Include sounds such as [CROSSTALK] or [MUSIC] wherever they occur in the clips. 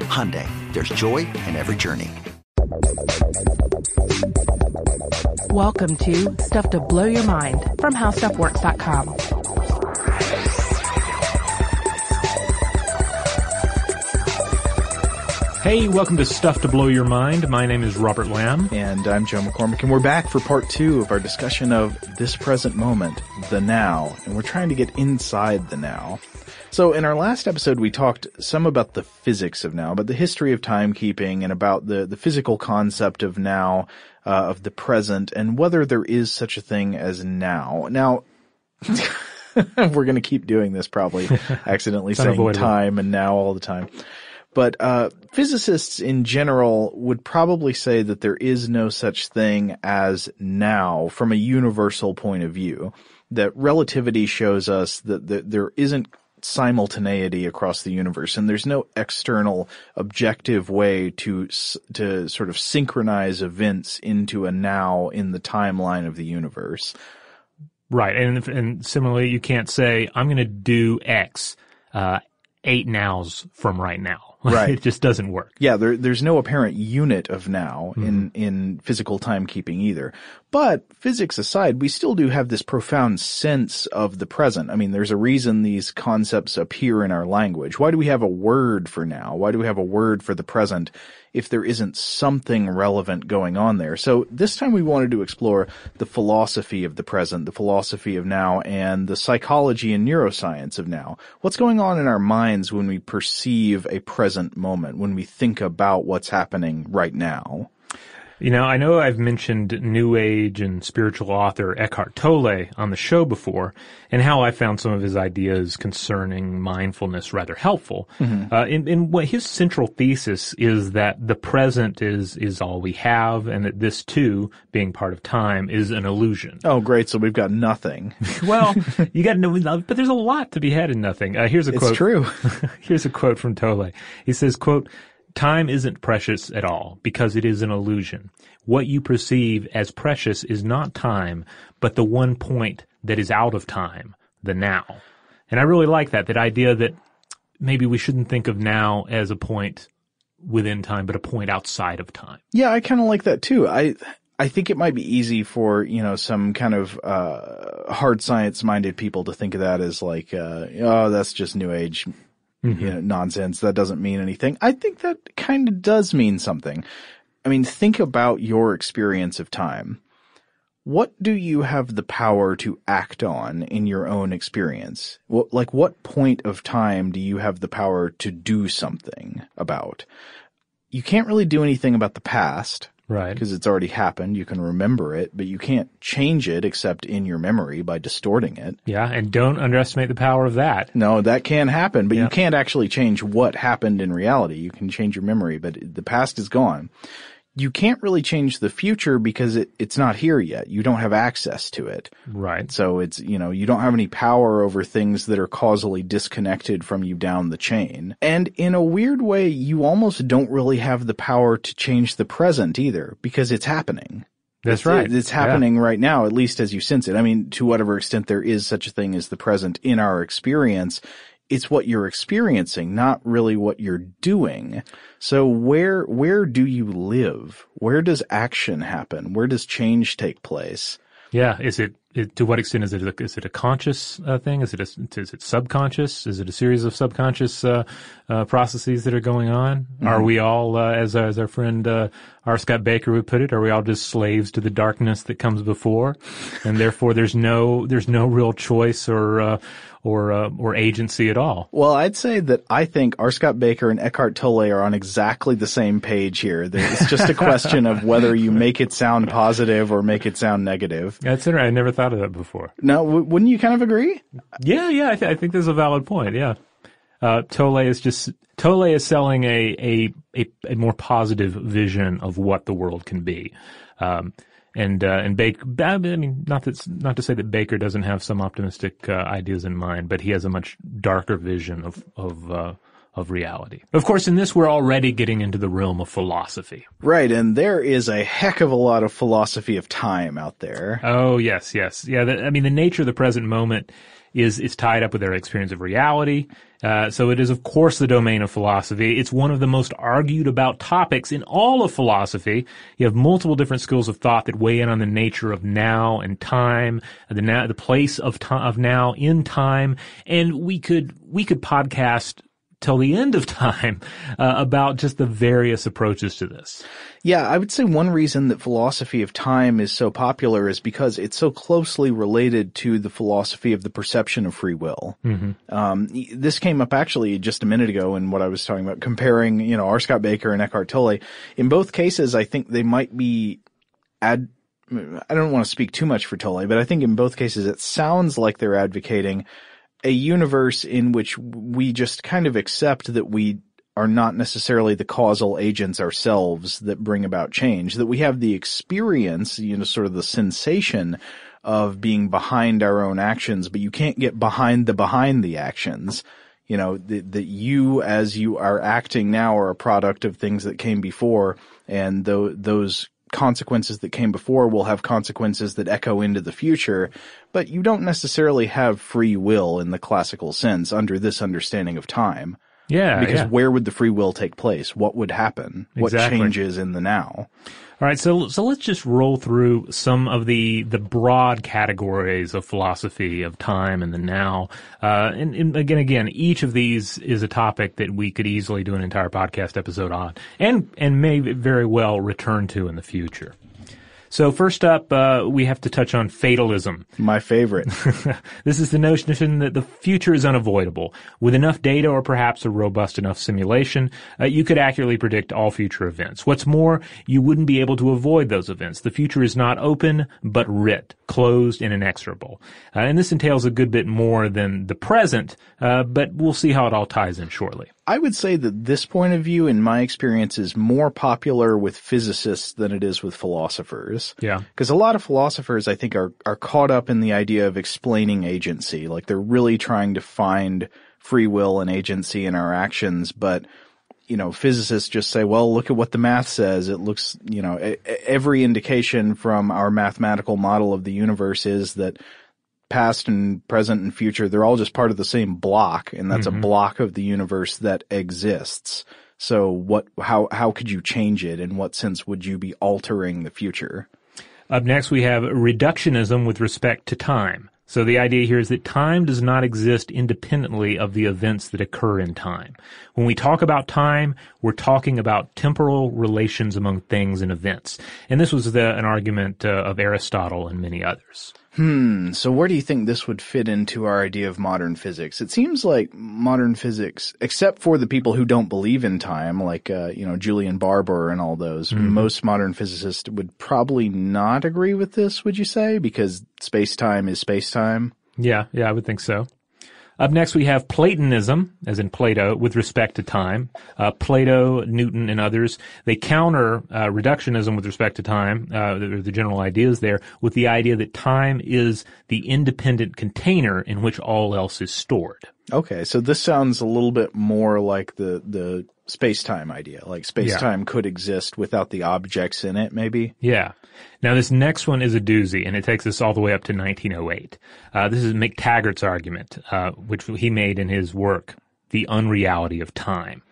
Hyundai, there's joy in every journey. Welcome to Stuff to Blow Your Mind from HowStuffWorks.com. Hey, welcome to Stuff to Blow Your Mind. My name is Robert Lamb. And I'm Joe McCormick, and we're back for part two of our discussion of this present moment, the now. And we're trying to get inside the now. So in our last episode, we talked some about the physics of now, about the history of timekeeping and about the, the physical concept of now, uh, of the present, and whether there is such a thing as now. Now, [LAUGHS] we're going to keep doing this probably, [LAUGHS] accidentally saying time and now all the time. But uh, physicists in general would probably say that there is no such thing as now from a universal point of view. That relativity shows us that, that there isn't simultaneity across the universe and there's no external objective way to to sort of synchronize events into a now in the timeline of the universe. Right and and similarly you can't say i'm going to do x uh, eight nows from right now [LAUGHS] Right. it just doesn't work. Yeah, there, there's no apparent unit of now mm-hmm. in, in physical timekeeping either. But physics aside, we still do have this profound sense of the present. I mean, there's a reason these concepts appear in our language. Why do we have a word for now? Why do we have a word for the present if there isn't something relevant going on there. So this time we wanted to explore the philosophy of the present, the philosophy of now, and the psychology and neuroscience of now. What's going on in our minds when we perceive a present moment, when we think about what's happening right now? You know, I know I've mentioned New Age and spiritual author Eckhart Tolle on the show before, and how I found some of his ideas concerning mindfulness rather helpful. Mm-hmm. Uh, and, and what his central thesis is that the present is is all we have, and that this too, being part of time, is an illusion. Oh, great! So we've got nothing. [LAUGHS] well, [LAUGHS] you got no, but there's a lot to be had in nothing. Uh, here's a it's quote. It's true. [LAUGHS] here's a quote from Tolle. He says, "quote." Time isn't precious at all because it is an illusion. What you perceive as precious is not time, but the one point that is out of time, the now. And I really like that, that idea that maybe we shouldn't think of now as a point within time, but a point outside of time. Yeah, I kind of like that too. I, I think it might be easy for, you know, some kind of, uh, hard science minded people to think of that as like, uh, oh, that's just new age mm-hmm. you know, nonsense. That doesn't mean anything. I think that kind of does mean something. I mean, think about your experience of time. what do you have the power to act on in your own experience? What, like what point of time do you have the power to do something about? You can't really do anything about the past. Right. Because it's already happened. You can remember it, but you can't change it except in your memory by distorting it. Yeah, and don't underestimate the power of that. No, that can happen, but Yeah. you can't actually change what happened in reality. You can change your memory, but the past is gone. You can't really change the future because it, it's not here yet. You don't have access to it. Right. So it's, you know, you don't have any power over things that are causally disconnected from you down the chain. And in a weird way, you almost don't really have the power to change the present either because it's happening. That's It's- right. It's Yeah. happening right now, at least as you sense it. I mean, to whatever extent there is such a thing as the present in our experience, it's what you're experiencing, not really what you're doing. So where, where do you live? Where does action happen? Where does change take place? Yeah. Is it, it to what extent is it a, is it a conscious uh, thing? Is it a, is it subconscious? Is it a series of subconscious uh, uh, processes that are going on? Are we all, uh, as as our friend uh, R. Scott Bakker would put it, are we all just slaves to the darkness that comes before, and therefore there's no there's no real choice or uh, or uh, or agency at all? Well, I'd say that I think R. Scott Bakker and Eckhart Tolle are on exactly the same page here. It's just a question of whether you make it sound positive or make it sound negative. That's interesting. I never thought of that before. Now, w- wouldn't you kind of agree? Yeah, yeah, I, th- I think there's a valid point. Yeah, uh, Tolle is just Tolle is selling a, a a a more positive vision of what the world can be, um, and uh, and Bakker. I mean, not that not to say that Bakker doesn't have some optimistic uh, ideas in mind, but he has a much darker vision of of. Uh, of reality. Of course, in this, we're already getting into the realm of philosophy. Right, and there is a heck of a lot of philosophy of time out there. Oh yes, yes, yeah. The, I mean, the nature of the present moment is is tied up with our experience of reality. Uh, so it is, of course, the domain of philosophy. It's one of the most argued about topics in all of philosophy. You have multiple different schools of thought that weigh in on the nature of now and time, the now, the place of time of now in time, and we could we could podcast till the end of [LAUGHS] time uh, about just the various approaches to this. Yeah, I would say one reason that philosophy of time is so popular is because it's so closely related to the philosophy of the perception of free will. Um, this came up actually just a minute ago in what I was talking about, comparing, you know, R. Scott Bakker and Eckhart Tolle. In both cases, I think they might be ad, I don't want to speak too much for Tolle, but I think in both cases it sounds like they're advocating a universe in which we just kind of accept that we are not necessarily the causal agents ourselves that bring about change, that we have the experience, you know, sort of the sensation of being behind our own actions, but you can't get behind the behind the actions. You know, that, that you as you are acting now are a product of things that came before and tho- those consequences that came before will have consequences that echo into the future, but you don't necessarily have free will in the classical sense under this understanding of time. Yeah, Because yeah. where would the free will take place? What would happen? What Exactly. changes in the now? All right, so so let's just roll through some of the the broad categories of philosophy of time and the now. Uh, and, and again, again, each of these is a topic that we could easily do an entire podcast episode on, and and may very well return to in the future. So first up, uh, we have to touch on fatalism. My favorite. [LAUGHS] this is the notion that the future is unavoidable. With enough data or perhaps a robust enough simulation, uh, you could accurately predict all future events. What's more, you wouldn't be able to avoid those events. The future is not open, but writ, closed and inexorable. Uh, and this entails a good bit more than the present, uh, but we'll see how it all ties in shortly. I would say that this point of view, in my experience, is more popular with physicists than it is with philosophers. Yeah. Because a lot of philosophers, I think, are, are caught up in the idea of explaining agency. Like they're really trying to find free will and agency in our actions, but you know, physicists just say, well, look at what the math says. It looks, you know, every indication from our mathematical model of the universe is that past and present and future, they're all just part of the same block, and that's a block of the universe that exists. So what, how, how could you change it? In what sense would you be altering the future? Up next, we have reductionism with respect to time. So the idea here is that time does not exist independently of the events that occur in time. When we talk about time, we're talking about temporal relations among things and events. And this was the, an argument uh, of Aristotle and many others. Hmm. So where do you think this would fit into our idea of modern physics? It seems like modern physics, except for the people who don't believe in time, like, uh, you know, Julian Barbour and all those, Mhm. most modern physicists would probably not agree with this, would you say? Because space-time is space-time? Yeah, yeah, I would think so. Up next, we have Platonism, as in Plato, with respect to time. Uh, Plato, Newton, and others they counter uh, reductionism with respect to time, uh, the, the general ideas there, with the idea that time is the independent container in which all else is stored. Okay, so this sounds a little bit more like the, the space-time idea. Like space-time could exist without the objects in it, maybe? Yeah. Now this next one is a doozy, and it takes us all the way up to 1908. Uh, this is McTaggart's argument, uh, which he made in his work, The Unreality of Time.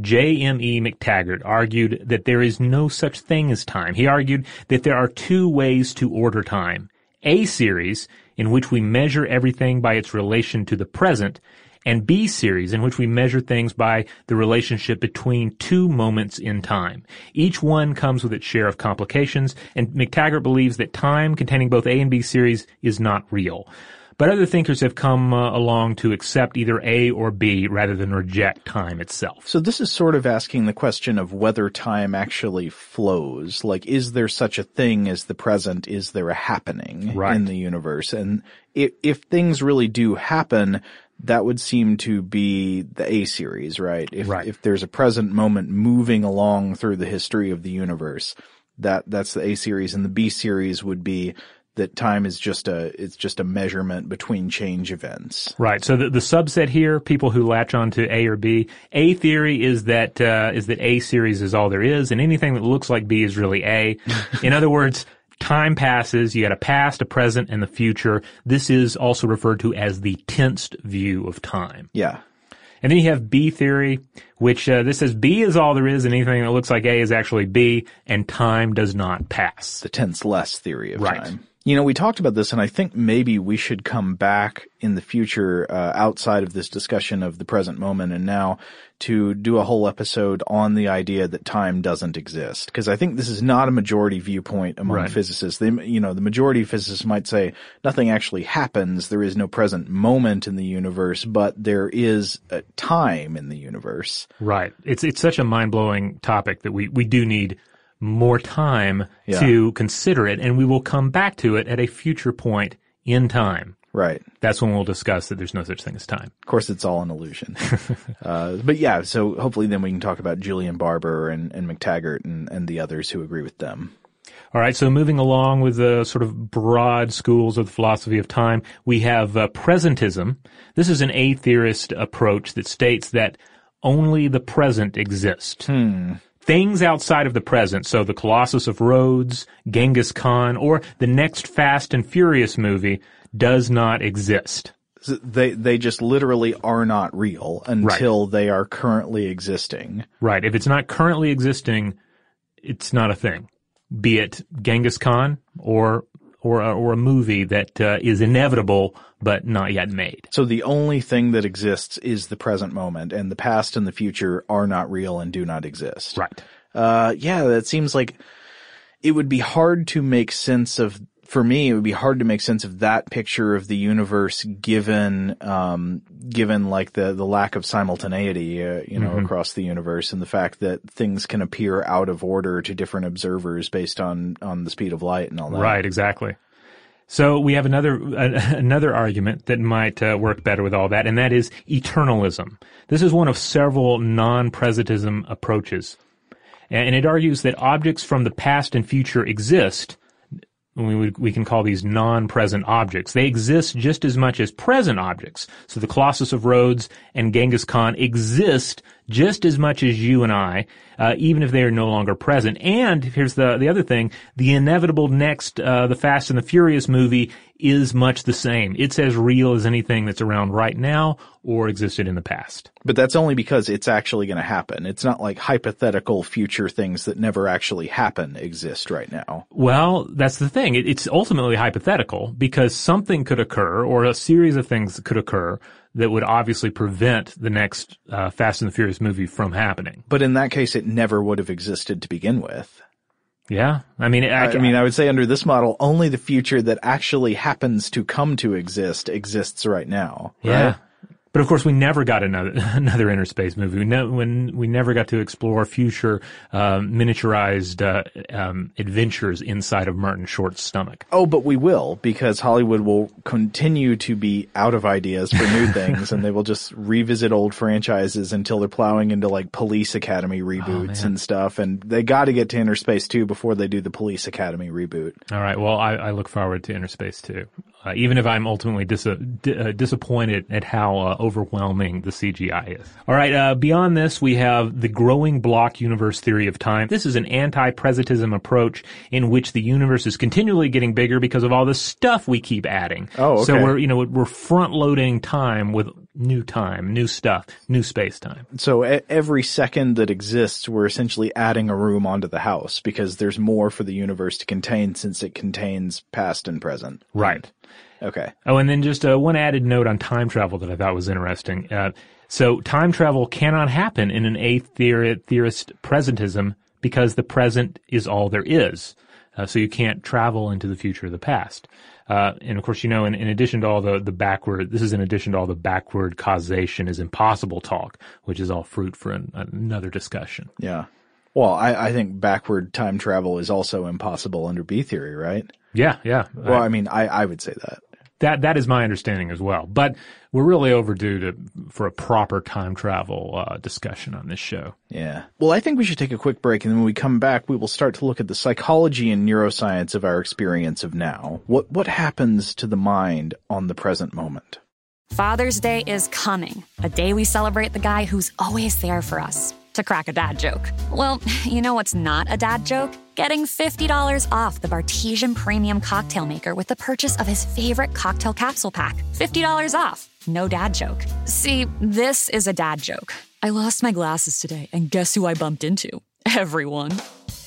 J.M.E. McTaggart argued that there is no such thing as time. He argued that there are two ways to order time. A series, in which we measure everything by its relation to the present, and B series, in which we measure things by the relationship between two moments in time. Each one comes with its share of complications, and McTaggart believes that time containing both A and B series is not real. But other thinkers have come uh, along to accept either A or B rather than reject time itself. So this is sort of asking the question of whether time actually flows. Like, is there such a thing as the present? Is there a happening Right. in the universe? And if, if things really do happen, that would seem to be the A series, right? If, Right. if there's a present moment moving along through the history of the universe, that, that's the A series. And the B series would be that time is just a, it's just a measurement between change events. Right. So the, the subset here, people who latch on to A or B, A theory is that uh, is that A series is all there is, and anything that looks like B is really A. [LAUGHS] In other words, time passes. You got a past, a present, and the future. This is also referred to as the tensed view of time. Yeah. And then you have B theory, which uh, this says B is all there is, and anything that looks like A is actually B, and time does not pass. The tense-less theory of Right. time. You know, we talked about this and I think maybe we should come back in the future, uh, outside of this discussion of the present moment and now to do a whole episode on the idea that time doesn't exist. Cause I think this is not a majority viewpoint among Right. physicists. They, you know, the majority of physicists might say nothing actually happens. There is no present moment in the universe, but there is a time in the universe. Right. It's it's such a mind blowing topic that we we do need more time Yeah. to consider it, and we will come back to it at a future point in time. Right. That's when we'll discuss that there's no such thing as time. Of course, it's all an illusion. [LAUGHS] uh, but yeah, so hopefully then we can talk about Julian Barbour and, and McTaggart and, and the others who agree with them. All right, so moving along with the sort of broad schools of the philosophy of time, we have uh, presentism. This is an A-theorist approach that states that only the present exists. Things outside of the present, so the Colossus of Rhodes, Genghis Khan, or the next Fast and Furious movie, does not exist. They they just literally are not real until they are currently existing. Right. If it's not currently existing, it's not a thing. Be it Genghis Khan or or a, or a movie that uh, is inevitable but not yet made. So the only thing that exists is the present moment, and the past and the future are not real and do not exist. Right. Uh, yeah, that seems like it would be hard to make sense of. For me, it would be hard to make sense of that picture of the universe given, um, given like the, the lack of simultaneity, uh, you know, Mhm. across the universe and the fact that things can appear out of order to different observers based on, on the speed of light and all that. Right. Exactly. So we have another uh, [LAUGHS] another argument that might uh, work better with all that, and that is eternalism. This is one of several non-presentism approaches, and it argues that objects from the past and future exist. We, we can call these non-present objects. They exist just as much as present objects. So the Colossus of Rhodes and Genghis Khan exist just as much as you and I, uh, even if they are no longer present. And here's the the other thing: the inevitable next, uh, the Fast and the Furious movie is much the same. It's as real as anything that's around right now or existed in the past. But that's only because it's actually going to happen. It's not like hypothetical future things that never actually happen exist right now. Well, that's the thing. It, it's ultimately hypothetical because something could occur or a series of things could occur that would obviously prevent the next uh, Fast and the Furious movie from happening. But in that case, it never would have existed to begin with. Yeah, I mean, I, I, mean, I would say under this model, only the future that actually happens to come to exist exists right now. Right? Yeah, but of course, we never got another [LAUGHS] another Innerspace movie. We, ne- when we never got to explore future um, miniaturized uh, um, adventures inside of Martin Short's stomach. Oh, but we will because Hollywood will continue to be out of ideas for new [LAUGHS] things, and they will just revisit old franchises until they're plowing into like Police Academy reboots oh, and stuff. And they got to get to Innerspace too before they do the Police Academy reboot. All right. Well, I, I look forward to Innerspace too, uh, even if I'm ultimately dis- d- uh, disappointed at how uh, overwhelming the CGI is. All right, uh, beyond this, we have the growing block universe theory of time. This is an anti-presentism approach in which the universe is continually getting bigger because of all the stuff we keep adding. Oh, okay. So we're, you know, we're front loading time with new time, new stuff, new space time. So every second that exists, we're essentially adding a room onto the house because there's more for the universe to contain since it contains past and present. Right. Okay. Oh, and then just uh, one added note on time travel that I thought was interesting. Uh, so time travel cannot happen in an a theorist presentism because the present is all there is. Uh, so you can't travel into the future or the past. Uh, and of course, you know, in, in addition to all the, the backward, this is in addition to all the backward causation is impossible talk, which is all fruit for an, another discussion. Yeah. Well, I, I think backward time travel is also impossible under B theory, right? Yeah, yeah. Well, I mean, I, I would say that. That that is my understanding as well. But we're really overdue to for a proper time travel uh, discussion on this show. Yeah. Well, I think we should take a quick break, and then when we come back, we will start to look at the psychology and neuroscience of our experience of now. What what happens to the mind on the present moment? Father's Day is coming, a day we celebrate the guy who's always there for us. To crack a dad joke. Well, [LAUGHS] you know what's not a dad joke? Getting $50 off the Bartesian Premium Cocktail Maker with the purchase of his favorite cocktail capsule pack. $50 off. No dad joke. See, this is a dad joke. I lost my glasses today, and guess who I bumped into? [LAUGHS] Everyone.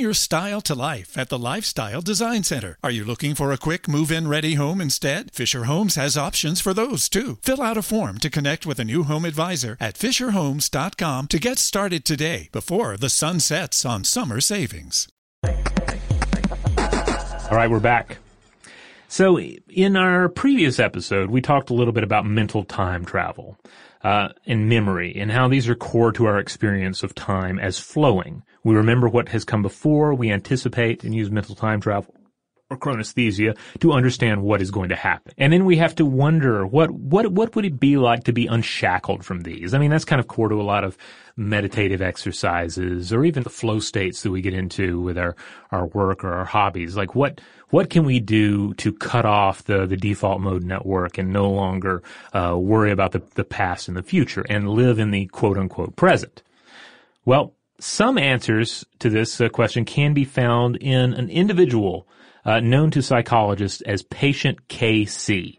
your style to life at the Lifestyle Design Center. Are you looking for a quick move in ready home instead? Fischer Homes has options for those too. Fill out a form to connect with a new home advisor at FischerHomes.com to get started today before the sun sets on summer savings. All right, we're back. So, in our previous episode, we talked a little bit about mental time travel uh, and memory and how these are core to our experience of time as flowing. We remember what has come before, we anticipate and use mental time travel or chronesthesia to understand what is going to happen. And then we have to wonder what what what would it be like to be unshackled from these? I mean, that's kind of core to a lot of meditative exercises or even the flow states that we get into with our our work or our hobbies. Like what what can we do to cut off the the default mode network and no longer uh, worry about the the past and the future and live in the quote unquote present? Well, some answers to this uh, question can be found in an individual uh, known to psychologists as patient KC.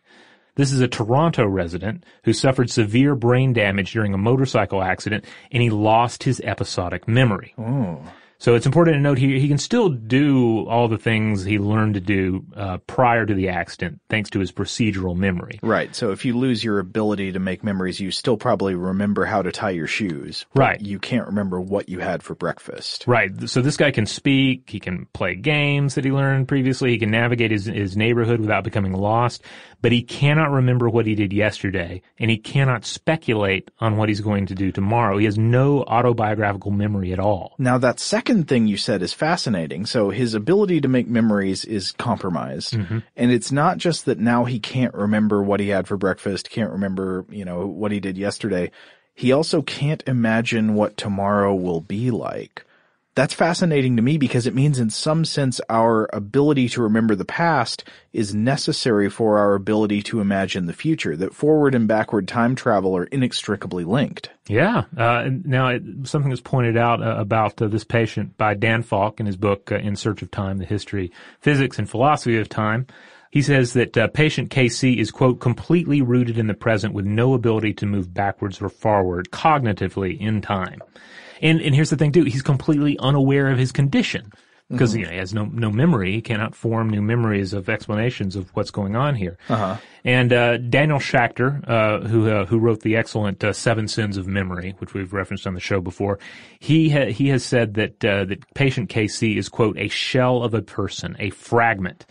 This is a Toronto resident who suffered severe brain damage during a motorcycle accident and he lost his episodic memory. Oh. So it's important to note he, he can still do all the things he learned to do uh, prior to the accident thanks to his procedural memory. Right. So if you lose your ability to make memories, you still probably remember how to tie your shoes. but Right. You can't remember what you had for breakfast. Right. So this guy can speak, he can play games that he learned previously, he can navigate his, his neighborhood without becoming lost, but he cannot remember what he did yesterday, and he cannot speculate on what he's going to do tomorrow. He has no autobiographical memory at all. Now that second thing you said is fascinating. So his ability to make memories is compromised. Mhm. And it's not just that now he can't remember what he had for breakfast, can't remember, you know, what he did yesterday. He also can't imagine what tomorrow will be like. That's fascinating to me because it means in some sense our ability to remember the past is necessary for our ability to imagine the future, that forward and backward time travel are inextricably linked. Yeah. Uh, now, it, something was pointed out uh, about uh, this patient by Dan Falk in his book uh, In Search of Time: The History, Physics, and Philosophy of Time. He says that uh, patient KC is quote completely rooted in the present with no ability to move backwards or forward cognitively in time. And and here's the thing too: he's completely unaware of his condition because Mhm. you know, he has no no memory. He cannot form new memories of explanations of what's going on here. Uh-huh. And uh, Daniel Schacter, uh, who uh, who wrote the excellent uh, Seven Sins of Memory, which we've referenced on the show before, he ha- he has said that uh, that patient KC is quote a shell of a person, a fragment.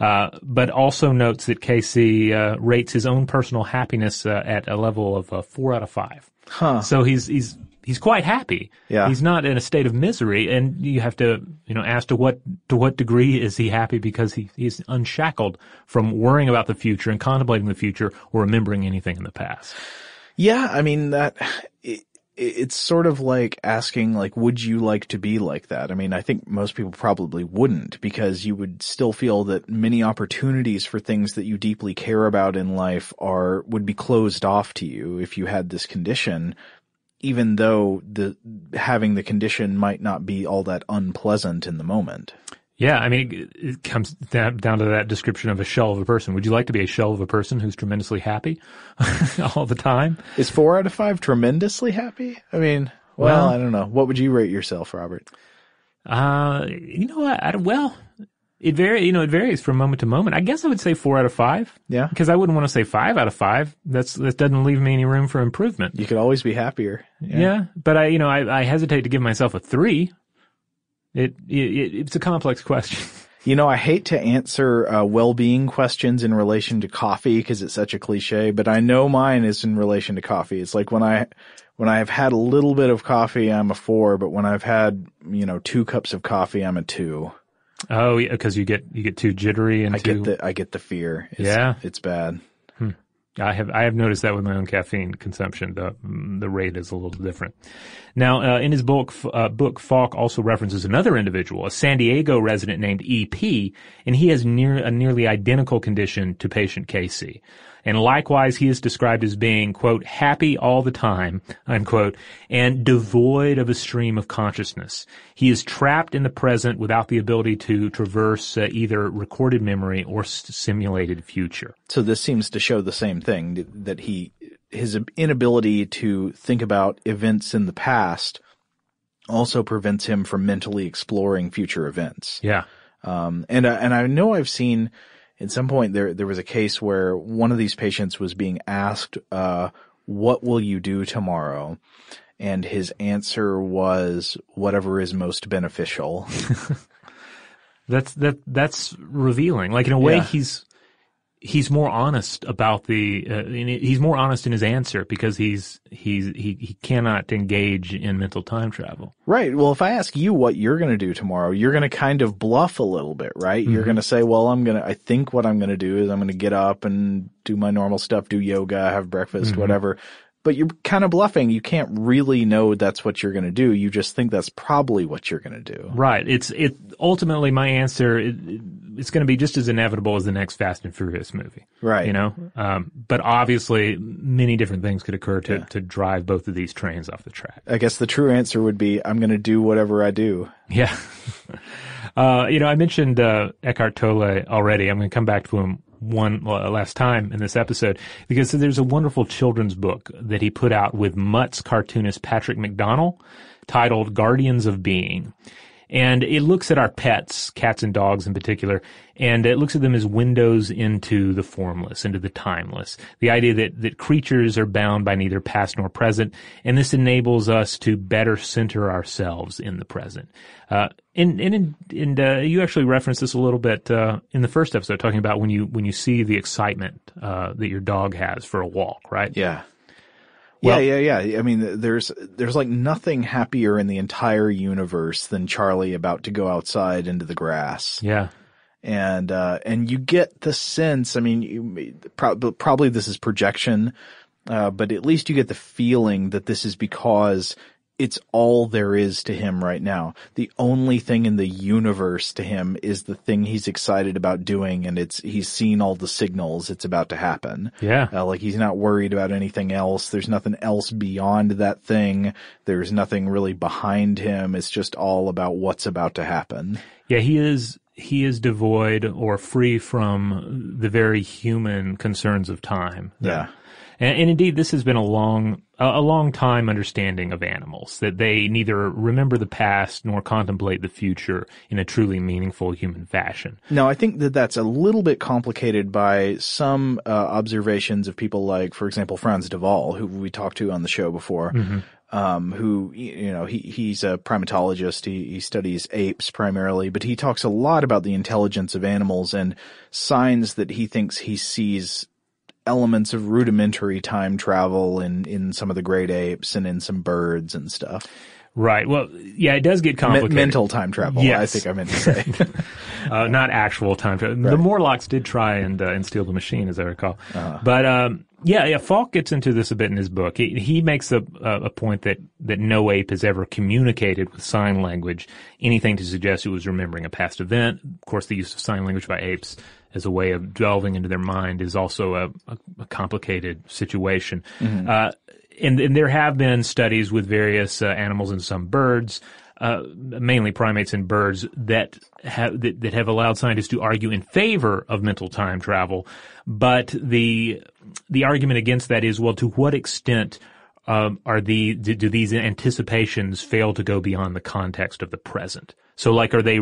Uh, but also notes that KC uh, rates his own personal happiness uh, at a level of uh, four out of five. Huh. So he's he's he's quite happy. Yeah. He's not in a state of misery, and you have to you know ask to what to what degree is he happy because he he's unshackled from worrying about the future and contemplating the future or remembering anything in the past. Yeah, I mean that it, it's sort of like asking like would you like to be like that? I mean, I think most people probably wouldn't because you would still feel that many opportunities for things that you deeply care about in life are would be closed off to you if you had this condition even though the having the condition might not be all that unpleasant in the moment. Yeah, I mean, it, it comes down, to that description of a shell of a person. Would you like to be a shell of a person who's tremendously happy [LAUGHS] all the time? Is four out of five tremendously happy? I mean, well, Well- I don't know. What would you rate yourself, Robert? Uh, you know what? I, well, it vary. You know, it varies from moment to moment. I guess I would say four out of five. Yeah, because I wouldn't want to say five out of five. That's that doesn't leave me any room for improvement. You could always be happier. Yeah, but I, you know, I, I hesitate to give myself a three. It, it it's a complex question. [LAUGHS] You know, I hate to answer uh, well-being questions in relation to coffee because it's such a cliche, but I know mine is in relation to coffee. It's like when I when I've had a little bit of coffee, I'm a four, but when I've had you know two cups of coffee, I'm a two. Oh, yeah, because you get you get too jittery and I too. get the I get the fear. It's, Yeah? it's bad. Hmm. I have I have noticed that with my own caffeine consumption. The the rate is a little different. Now, uh, in his book, uh, book Falk also references another individual, a San Diego resident named EP, and he has near a nearly identical condition to patient KC. And likewise, he is described as being, quote, happy all the time, unquote, and devoid of a stream of consciousness. He is trapped in the present without the ability to traverse uh, either recorded memory or s- simulated future. So this seems to show the same thing that- he his inability to think about events in the past also prevents him from mentally exploring future events. Yeah. Um, and and I know I've seen at some point there there was a case where one of these patients was being asked, uh, "What will you do tomorrow?" And his answer was, "Whatever is most beneficial." [LAUGHS] That's that that's revealing. Like in a way, Yeah. he's he's more honest about the uh, he's more honest in his answer because he's he's he, he cannot engage in mental time travel right well if i ask you what you're going to do tomorrow you're going to kind of bluff a little bit right mm-hmm. you're going to say well i'm going to i think what i'm going to do is i'm going to get up and do my normal stuff do yoga have breakfast mm-hmm. whatever but you're kind of bluffing. You can't really know that's what you're going to do. You just think that's probably what you're going to do. Right. It's it ultimately my answer. It, it's going to be just as inevitable as the next Fast and Furious movie. Right. You know. Um, but obviously, many different things could occur to yeah. to drive both of these trains off the track. I guess the true answer would be I'm going to do whatever I do. Yeah. [LAUGHS] uh, you know, I mentioned uh, Eckhart Tolle already. I'm going to come back to him one uh, last time in this episode because there's a wonderful children's book that he put out with Mutts cartoonist Patrick McDonnell titled Guardians of Being. And it looks at our pets, cats and dogs in particular, and it looks at them as windows into the formless, into the timeless. The idea that, that creatures are bound by neither past nor present, and this enables us to better center ourselves in the present. Uh, and and, and uh, you actually referenced this a little bit uh, in the first episode, talking about when you when you see the excitement uh, that your dog has for a walk, right? Yeah. Well, yeah, yeah, yeah. I mean, there's there's like nothing happier in the entire universe than Charlie about to go outside into the grass. Yeah. And uh, and you get the sense. I mean, you, probably this is projection, uh, but at least you get the feeling that this is because it's all there is to him right now. The only thing in the universe to him is the thing he's excited about doing and it's, he's seen all the signals it's about to happen. Yeah. Uh, like he's not worried about anything else. There's nothing else beyond that thing. There's nothing really behind him. It's just all about what's about to happen. Yeah, he is, he is devoid or free from the very human concerns of time. Yeah. And, and, indeed, this has been a long, a long time understanding of animals that they neither remember the past nor contemplate the future in a truly meaningful human fashion. No, I think that that's a little bit complicated by some uh, observations of people like, for example, Frans de Waal, who we talked to on the show before. Mm-hmm. Um, who, you know, he, he's a primatologist. He, he studies apes primarily, but he talks a lot about the intelligence of animals and signs that he thinks he sees elements of rudimentary time travel in, in some of the great apes and in some birds and stuff. Right. Well, yeah, it does get complicated. mental time travel. Yes. I think I meant to say. [LAUGHS] uh, not actual time travel. Right. The Morlocks did try and, uh, and steal the machine, as I recall. Uh-huh. But, um, yeah, yeah, Falk gets into this a bit in his book. He, he makes a, a point that, that no ape has ever communicated with sign language anything to suggest it was remembering a past event. Of course, the use of sign language by apes as a way of delving into their mind is also a, a, a complicated situation. Mm-hmm. Uh, and, and, there have been studies with various uh, animals and some birds, uh, mainly primates and birds, that have that, that, have allowed scientists to argue in favor of mental time travel. But the the argument against that is, well, to what extent um, are the do, do these anticipations fail to go beyond the context of the present? So, like, are they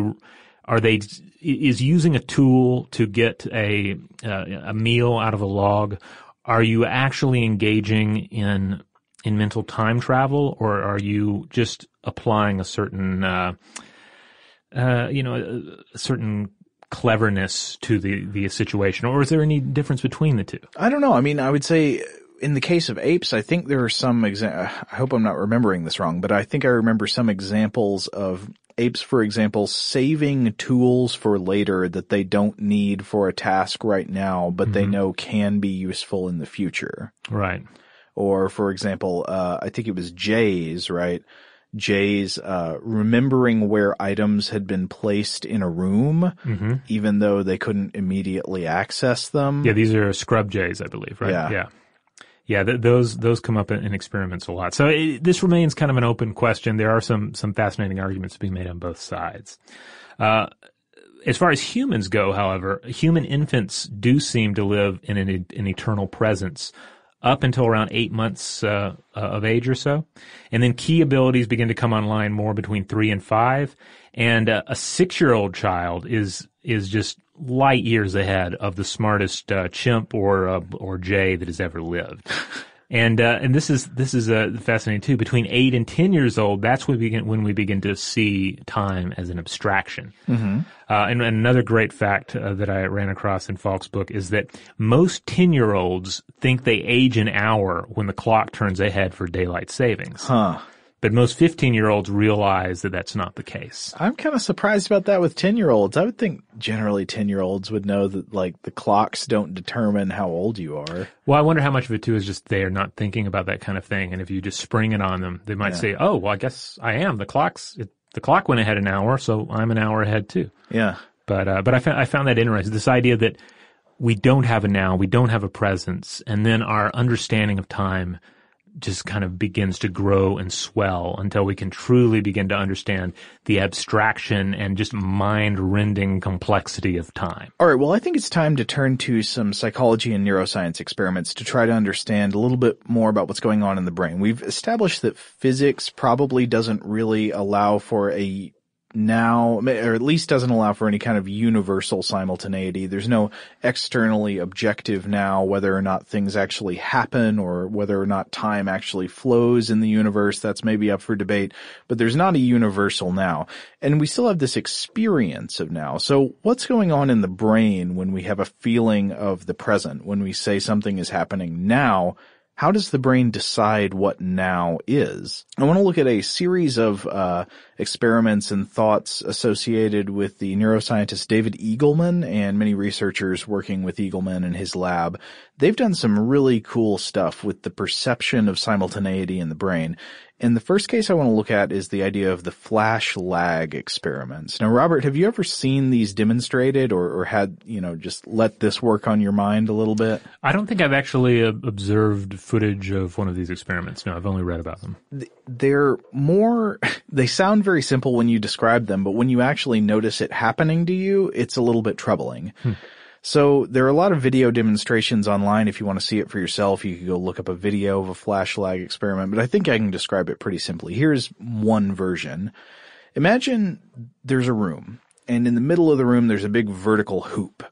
are they is using a tool to get a uh, a meal out of a log? Are you actually engaging in in mental time travel, or are you just applying a certain uh, uh, you know a, a certain cleverness to the the situation, or is there any difference between the two? I don't know. I mean, I would say in the case of apes, I think there are some exa- I hope I'm not remembering this wrong, but I think I remember some examples of apes, for example, saving tools for later that they don't need for a task right now, but mm-hmm. they know can be useful in the future. Right. Or, for example, uh, I think it was Jay's, right? Jay's, uh, remembering where items had been placed in a room, mm-hmm. even though they couldn't immediately access them. Yeah, these are scrub jays, I believe, right? Yeah. Yeah. Yeah, th- those those come up in, in experiments a lot. So it, this remains kind of an open question. There are some some fascinating arguments to be made on both sides. Uh, as far as humans go, however, human infants do seem to live in an, an eternal presence up until around eight months uh, uh, of age or so, and then key abilities begin to come online more between three and five. And uh, a six-year-old child is is just light years ahead of the smartest uh, chimp or uh, or jay that has ever lived. [LAUGHS] And uh, and this is this is uh, fascinating too. Between eight and ten years old, that's when we begin when we begin to see time as an abstraction. Mm-hmm. Uh, and, and another great fact uh, that I ran across in Falk's book is that most ten year olds think they age an hour when the clock turns ahead for daylight savings. Huh. But most 15 year olds realize that that's not the case. I'm kind of surprised about that with 10 year olds. I would think generally 10 year olds would know that like the clocks don't determine how old you are. Well, I wonder how much of it too is just they are not thinking about that kind of thing. And if you just spring it on them, they might Yeah. say, oh, well, I guess I am. The clock's, it, the clock went ahead an hour, so I'm an hour ahead too. Yeah. But, uh, but I found, I found that interesting. This idea that we don't have a now, we don't have a presence, and then our understanding of time just kind of begins to grow and swell until we can truly begin to understand the abstraction and just mind-rending complexity of time. All right. Well, I think it's time to turn to some psychology and neuroscience experiments to try to understand a little bit more about what's going on in the brain. We've established that physics probably doesn't really allow for a now, or at least doesn't allow for any kind of universal simultaneity. There's no externally objective now whether or not things actually happen or whether or not time actually flows in the universe. That's maybe up for debate, but there's not a universal now. And we still have this experience of now. So what's going on in the brain when we have a feeling of the present, when we say something is happening now? How does the brain decide what now is? I want to look at a series of uh, experiments and thoughts associated with the neuroscientist David Eagleman and many researchers working with Eagleman in his lab. They've done some really cool stuff with the perception of simultaneity in the brain. And the first case I want to look at is the idea of the flash lag experiments. Now, Robert, have you ever seen these demonstrated or, or had, you know, just let this work on your mind a little bit? I don't think I've actually uh, observed footage of one of these experiments. No, I've only read about them. they're more [LAUGHS] they sound very simple when you describe them but when you actually notice it happening to you it's a little bit troubling so there are a lot of video demonstrations online. If you want to see it for yourself you can go look up a video of a flash lag experiment but i think i can describe it pretty simply. Here's one version. Imagine there's a room and in the middle of the room there's a big vertical hoop.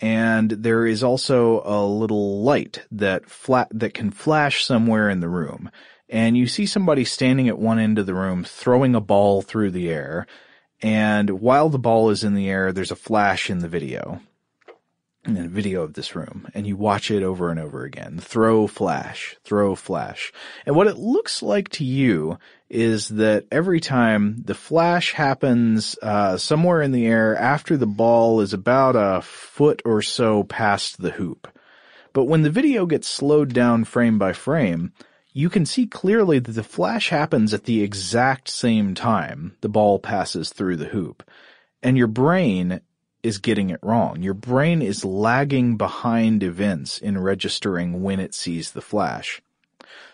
And there is also a little light that flat that can flash somewhere in the room. And you see somebody standing at one end of the room throwing a ball through the air. And while the ball is in the air there's a flash in the video and a video of this room and you watch it over and over again. Throw flash throw flash. And what it looks like to you is that every time the flash happens uh, somewhere in the air after the ball is about a foot or so past the hoop. But when the video gets slowed down frame by frame you can see clearly that the flash happens at the exact same time the ball passes through the hoop. And your brain is getting it wrong. Your brain is lagging behind events in registering when it sees the flash.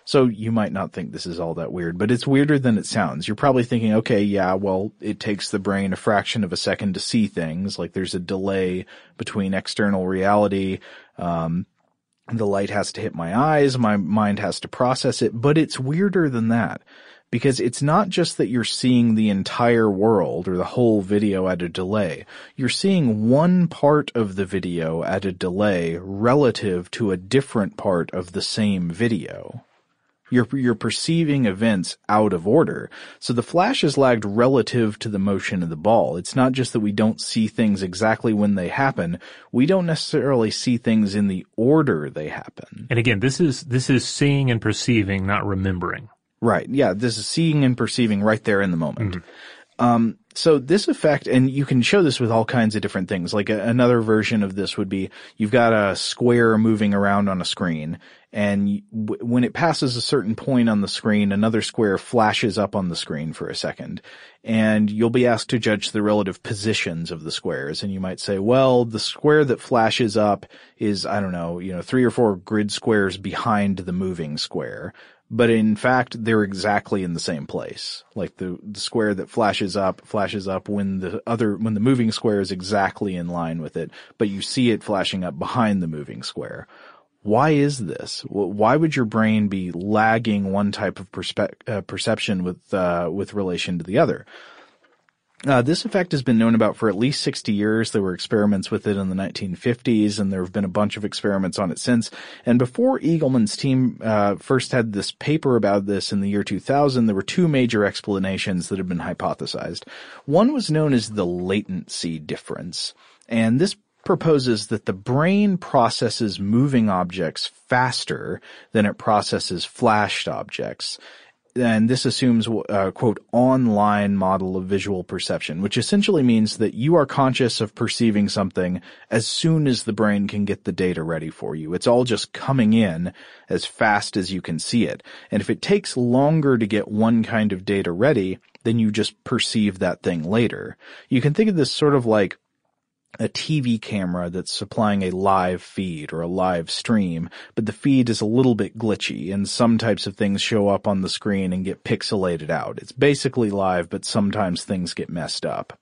So you might not think this is all that weird, but it's weirder than it sounds. You're probably thinking, okay, yeah, well, it takes the brain a fraction of a second to see things. Like there's a delay between external reality, um, the light has to hit my eyes, my mind has to process it, but it's weirder than that. Because it's not just that you're seeing the entire world or the whole video at a delay. You're seeing one part of the video at a delay relative to a different part of the same video. You're, you're perceiving events out of order. So the flash is lagged relative to the motion of the ball. It's not just that we don't see things exactly when they happen. We don't necessarily see things in the order they happen. And again, this is this is seeing and perceiving, not remembering. Right. Yeah. This is seeing and perceiving right there in the moment. Um, so this effect, and you can show this with all kinds of different things. Like a, another version of this would be you've got a square moving around on a screen, and you, w- when it passes a certain point on the screen, another square flashes up on the screen for a second, and you'll be asked to judge the relative positions of the squares. And you might say, well, the square that flashes up is I don't know, you know, three or four grid squares behind the moving square but in fact they're exactly in the same place. Like the, the square that flashes up flashes up when the other when the moving square is exactly in line with it, but you see it flashing up behind the moving square. Why is this? Why would your brain be lagging one type of perspe- uh, perception with uh, with relation to the other? Uh, this effect has been known about for at least 60 years. There were experiments with it in the 1950s, and there have been a bunch of experiments on it since. And before Eagleman's team uh, first had this paper about this in the year 2000, there were two major explanations that had been hypothesized. One was known as the latency difference, and this proposes that the brain processes moving objects faster than it processes flashed objects and this assumes a quote online model of visual perception, which essentially means that you are conscious of perceiving something as soon as the brain can get the data ready for you. It's all just coming in as fast as you can see it. And if it takes longer to get one kind of data ready, then you just perceive that thing later. You can think of this sort of like a TV camera that's supplying a live feed or a live stream, but the feed is a little bit glitchy and some types of things show up on the screen and get pixelated out. It's basically live, but sometimes things get messed up.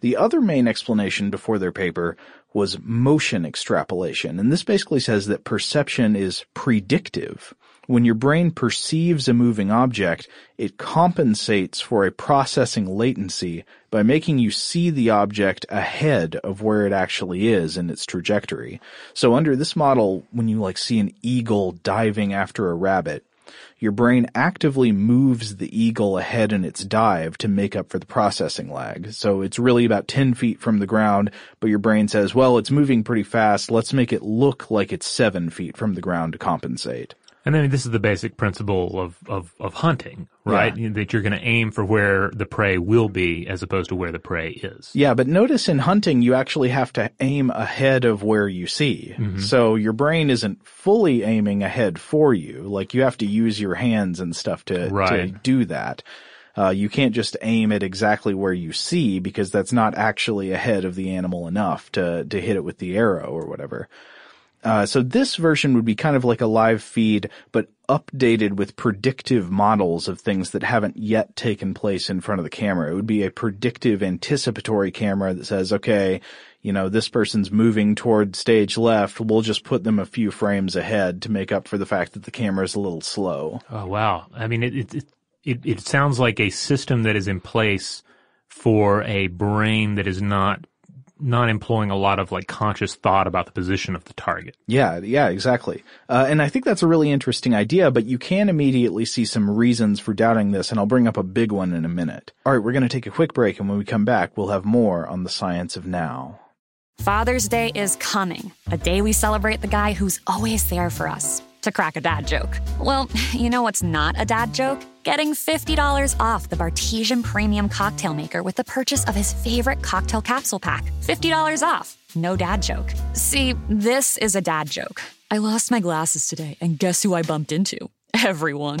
The other main explanation before their paper was motion extrapolation, and this basically says that perception is predictive. When your brain perceives a moving object, it compensates for a processing latency by making you see the object ahead of where it actually is in its trajectory. So under this model, when you like see an eagle diving after a rabbit, your brain actively moves the eagle ahead in its dive to make up for the processing lag. So it's really about 10 feet from the ground, but your brain says, well, it's moving pretty fast. Let's make it look like it's seven feet from the ground to compensate. And then this is the basic principle of, of, of hunting, right? Yeah. That you're going to aim for where the prey will be as opposed to where the prey is. Yeah, but notice in hunting, you actually have to aim ahead of where you see. Mhm. So your brain isn't fully aiming ahead for you. Like you have to use your hands and stuff to, to do that. Uh, you can't just aim at exactly where you see because that's not actually ahead of the animal enough to, to hit it with the arrow or whatever. Uh, so this version would be kind of like a live feed, but updated with predictive models of things that haven't yet taken place in front of the camera. It would be a predictive anticipatory camera that says, okay, you know, this person's moving toward stage left. We'll just put them a few frames ahead to make up for the fact that the camera is a little slow. Oh wow! I mean, it it, it it it sounds like a system that is in place for a brain that is not not employing a lot of like conscious thought about the position of the target. Yeah, yeah, exactly. Uh, and I think that's a really interesting idea, but you can immediately see some reasons for doubting this, and I'll bring up a big one in a minute. All right, we're going to take a quick break, and when we come back, we'll have more on the science of now. Father's Day is coming, a day we celebrate the guy who's always there for us. To crack a dad joke. Well, [LAUGHS] you know what's not a dad joke? Getting $50 off the Bartesian Premium Cocktail Maker with the purchase of his favorite cocktail capsule pack. $50 off. No dad joke. See, this is a dad joke. I lost my glasses today, and guess who I bumped into? [LAUGHS] Everyone.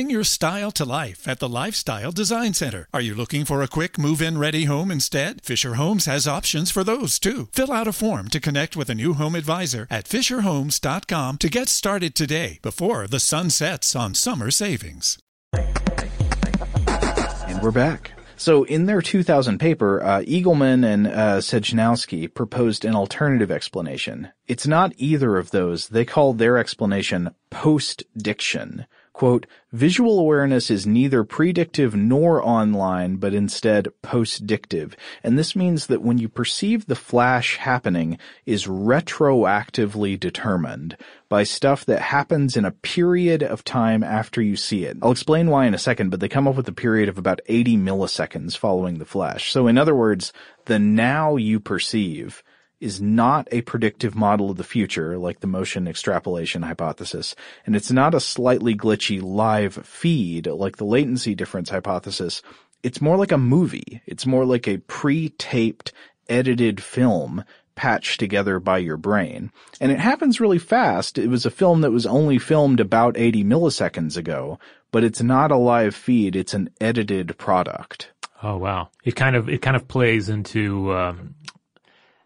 Bring your style to life at the Lifestyle Design Center. Are you looking for a quick move in ready home instead? Fischer Homes has options for those too. Fill out a form to connect with a new home advisor at FischerHomes.com to get started today before the sun sets on summer savings. And we're back. So in their 2000 paper, uh, Eagleman and uh, Sejnowski proposed an alternative explanation. It's not either of those. They call their explanation post-diction. Quote, visual awareness is neither predictive nor online, but instead postdictive. And this means that when you perceive the flash happening is retroactively determined by stuff that happens in a period of time after you see it. I'll explain why in a second, but they come up with a period of about 80 milliseconds following the flash. So in other words, the now you perceive is not a predictive model of the future like the motion extrapolation hypothesis, and it's not a slightly glitchy live feed like the latency difference hypothesis. It's more like a movie. It's more like a pre-taped, edited film patched together by your brain. And it happens really fast. It was a film that was only filmed about 80 milliseconds ago, but it's not a live feed. It's an edited product. Oh wow! It kind of it kind of plays into um,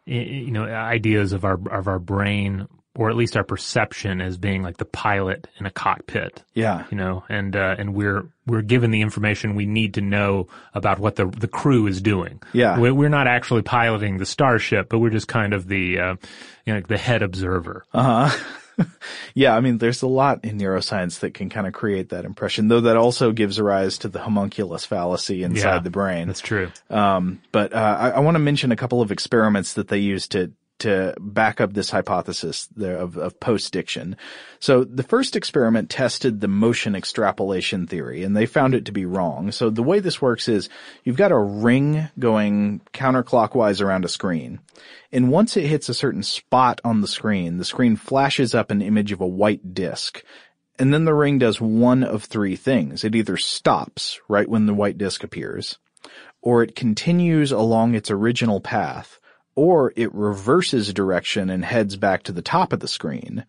you know ideas of our of our brain or at least our perception as being like the pilot in a cockpit. Yeah. You know, and uh, and we're we're given the information we need to know about what the the crew is doing. Yeah. We're not actually piloting the starship, but we're just kind of the uh, you know the head observer. Uh huh. [LAUGHS] yeah, I mean, there's a lot in neuroscience that can kind of create that impression, though that also gives rise to the homunculus fallacy inside Yeah, the brain. That's true. Um, but uh, I, I want to mention a couple of experiments that they used to to back up this hypothesis of, of post-diction. So the first experiment tested the motion extrapolation theory, and they found it to be wrong. So the way this works is you've got a ring going counterclockwise around a screen. And once it hits a certain spot on the screen, the screen flashes up an image of a white disk. And then the ring does one of three things. It either stops right when the white disk appears, or it continues along its original path, or it reverses direction and heads back to the top of the screen.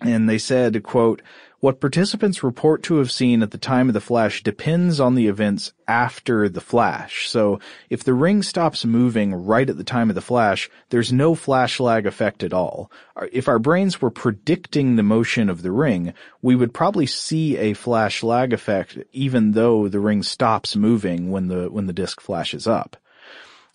And they said, quote, what participants report to have seen at the time of the flash depends on the events after the flash. So if the ring stops moving right at the time of the flash, there's no flash lag effect at all. If our brains were predicting the motion of the ring, we would probably see a flash lag effect even though the ring stops moving when the, when the disk flashes up.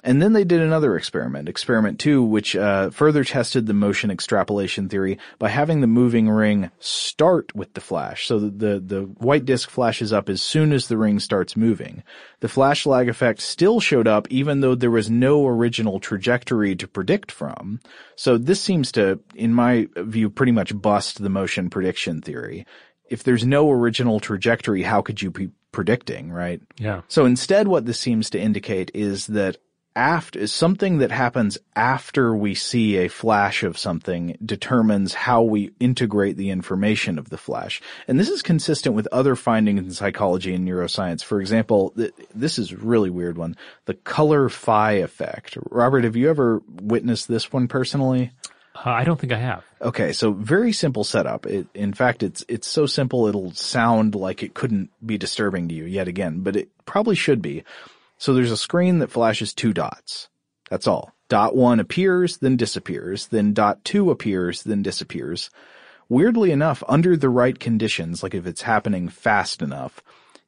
And then they did another experiment, experiment two, which uh, further tested the motion extrapolation theory by having the moving ring start with the flash. So the, the white disk flashes up as soon as the ring starts moving. The flash lag effect still showed up even though there was no original trajectory to predict from. So this seems to, in my view, pretty much bust the motion prediction theory. If there's no original trajectory, how could you be predicting, right? Yeah. So instead what this seems to indicate is that after something that happens after we see a flash of something determines how we integrate the information of the flash. And this is consistent with other findings in psychology and neuroscience. For example, th- this is a really weird one. The color phi effect. Robert, have you ever witnessed this one personally? Uh, I don't think I have. Okay, so very simple setup. It, in fact, it's it's so simple it'll sound like it couldn't be disturbing to you yet again, but it probably should be. So there's a screen that flashes two dots. That's all. Dot one appears, then disappears, then dot two appears, then disappears. Weirdly enough, under the right conditions, like if it's happening fast enough,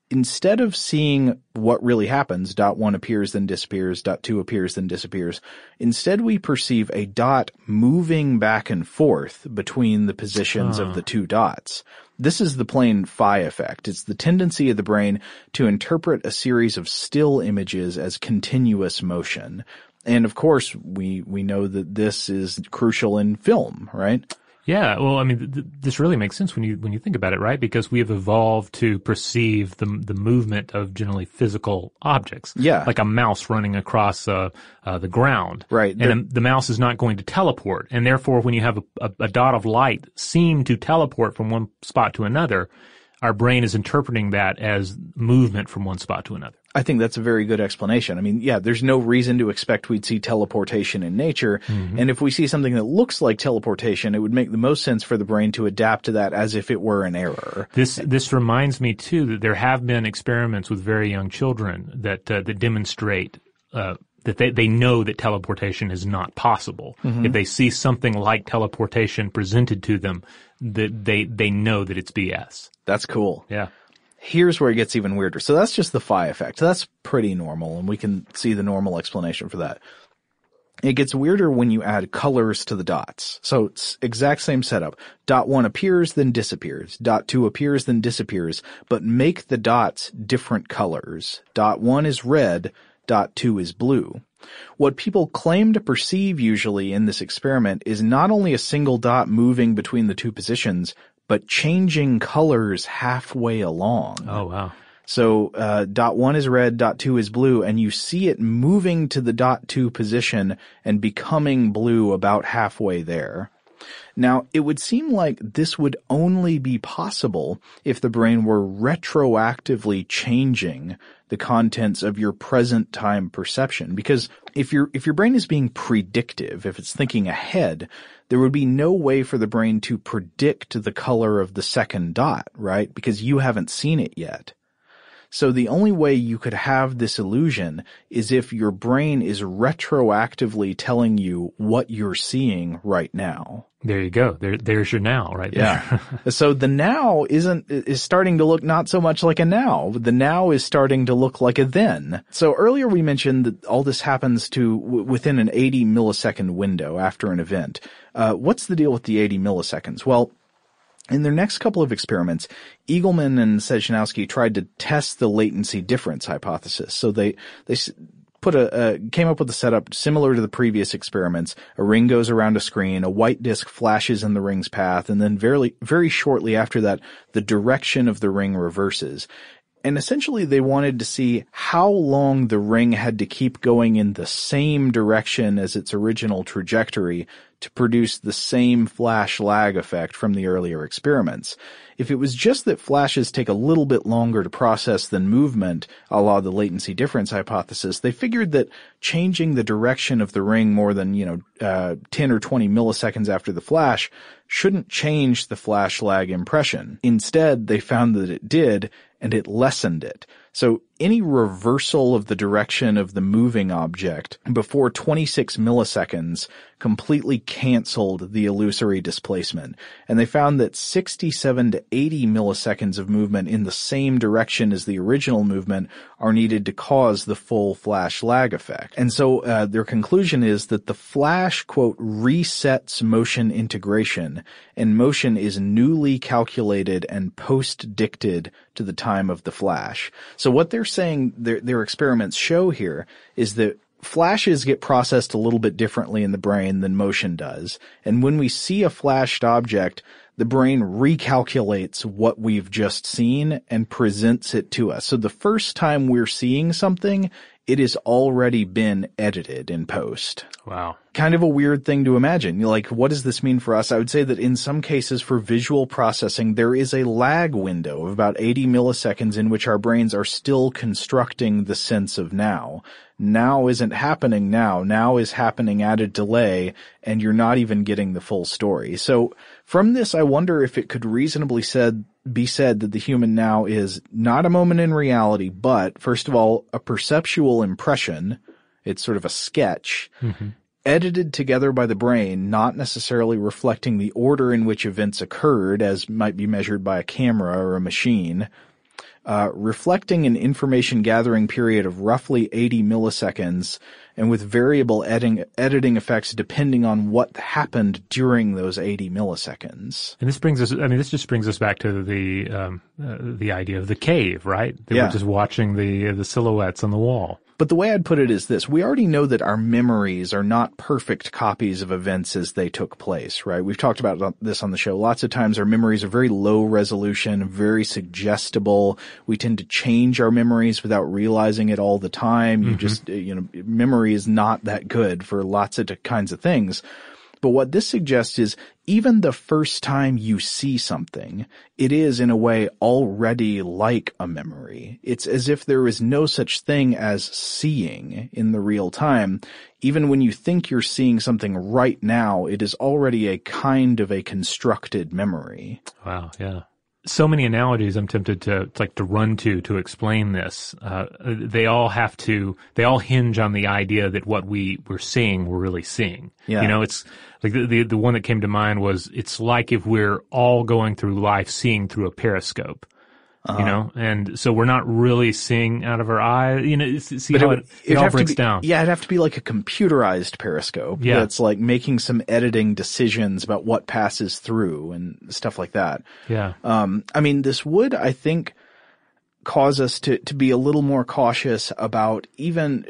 instead of seeing what really happens, dot one appears, then disappears, dot two appears, then disappears, instead we perceive a dot moving back and forth between the positions of the two dots. This is the plain phi effect. It's the tendency of the brain to interpret a series of still images as continuous motion. And of course, we, we know that this is crucial in film, right? Yeah, well, I mean, th- th- this really makes sense when you when you think about it, right? Because we have evolved to perceive the the movement of generally physical objects. Yeah. like a mouse running across uh, uh, the ground. Right. and the, the mouse is not going to teleport, and therefore, when you have a, a, a dot of light seem to teleport from one spot to another, our brain is interpreting that as movement from one spot to another. I think that's a very good explanation. I mean, yeah, there's no reason to expect we'd see teleportation in nature. Mhm. And if we see something that looks like teleportation, it would make the most sense for the brain to adapt to that as if it were an error. This this reminds me too that there have been experiments with very young children that uh, that demonstrate uh, that they, they know that teleportation is not possible. Mhm. If they see something like teleportation presented to them, that they they know that it's BS. That's cool. Yeah. Here's where it gets even weirder. So that's just the phi effect. That's pretty normal, and we can see the normal explanation for that. It gets weirder when you add colors to the dots. So it's exact same setup. Dot one appears, then disappears. Dot two appears, then disappears, but make the dots different colors. Dot one is red, dot two is blue. What people claim to perceive usually in this experiment is not only a single dot moving between the two positions, but changing colors halfway along. Oh wow. So uh, dot one is red, dot two is blue, and you see it moving to the dot two position and becoming blue about halfway there. Now, it would seem like this would only be possible if the brain were retroactively changing the contents of your present time perception. Because if your, if your brain is being predictive, if it's thinking ahead, there would be no way for the brain to predict the color of the second dot, right? Because you haven't seen it yet. So the only way you could have this illusion is if your brain is retroactively telling you what you're seeing right now. There you go. There there's your now right there. Yeah. [LAUGHS] so the now isn't, is starting to look not so much like a now. The now is starting to look like a then. So earlier we mentioned that all this happens to w- within an 80 millisecond window after an event. Uh, what's the deal with the 80 milliseconds? Well, in their next couple of experiments, Eagleman and Sejnowski tried to test the latency difference hypothesis. So they, they put a, came up with a setup similar to the previous experiments. A ring goes around a screen, a white disk flashes in the ring's path, and then very, very shortly after that, the direction of the ring reverses. And essentially they wanted to see how long the ring had to keep going in the same direction as its original trajectory to produce the same flash lag effect from the earlier experiments. If it was just that flashes take a little bit longer to process than movement, a la the latency difference hypothesis, they figured that changing the direction of the ring more than, you know, uh, 10 or 20 milliseconds after the flash shouldn't change the flash lag impression. Instead, they found that it did, and it lessened it. So any reversal of the direction of the moving object before 26 milliseconds completely canceled the illusory displacement. And they found that 67 to 80 milliseconds of movement in the same direction as the original movement are needed to cause the full flash lag effect. And so uh, their conclusion is that the flash, quote, resets motion integration and motion is newly calculated and post-dicted to the time of the flash. So what they're saying their, their experiments show here is that flashes get processed a little bit differently in the brain than motion does. And when we see a flashed object, the brain recalculates what we've just seen and presents it to us. So the first time we're seeing something, it has already been edited in post. Wow. Kind of a weird thing to imagine. Like, what does this mean for us? I would say that in some cases for visual processing, there is a lag window of about 80 milliseconds in which our brains are still constructing the sense of now. Now isn't happening now. Now is happening at a delay and you're not even getting the full story. So from this, I wonder if it could reasonably said, be said that the human now is not a moment in reality, but first of all, a perceptual impression. It's sort of a sketch mm-hmm. edited together by the brain, not necessarily reflecting the order in which events occurred as might be measured by a camera or a machine. Uh, reflecting an information gathering period of roughly 80 milliseconds and with variable editing, editing effects depending on what happened during those 80 milliseconds. And this brings us, I mean, this just brings us back to the, um, uh, the idea of the cave, right? They Yeah. were just watching the, the silhouettes on the wall. But the way I'd put it is this. We already know that our memories are not perfect copies of events as they took place, right? We've talked about this on the show. Lots of times our memories are very low resolution, very suggestible. We tend to change our memories without realizing it all the time. You Mhm. just, you know, memory is not that good for lots of kinds of things. But what this suggests is even the first time you see something, it is in a way already like a memory. It's as if there is no such thing as seeing in the real time. Even when you think you're seeing something right now, it is already a kind of a constructed memory. Wow, yeah. So many analogies I'm tempted to like to run to to explain this. Uh, they all have to, they all hinge on the idea that what we we're seeing, we're really seeing. Yeah. You know, it's like the, the, the one that came to mind was it's like if we're all going through life seeing through a periscope. Uh-huh. You know, and so we're not really seeing out of our eye. You know, see But how it, it, it'd all breaks be- down. Yeah, it'd have to be like a computerized periscope. Yeah. That's like making some editing decisions about what passes through and stuff like that. Yeah. Um, I mean, this would, I think, cause us to, to be a little more cautious about even,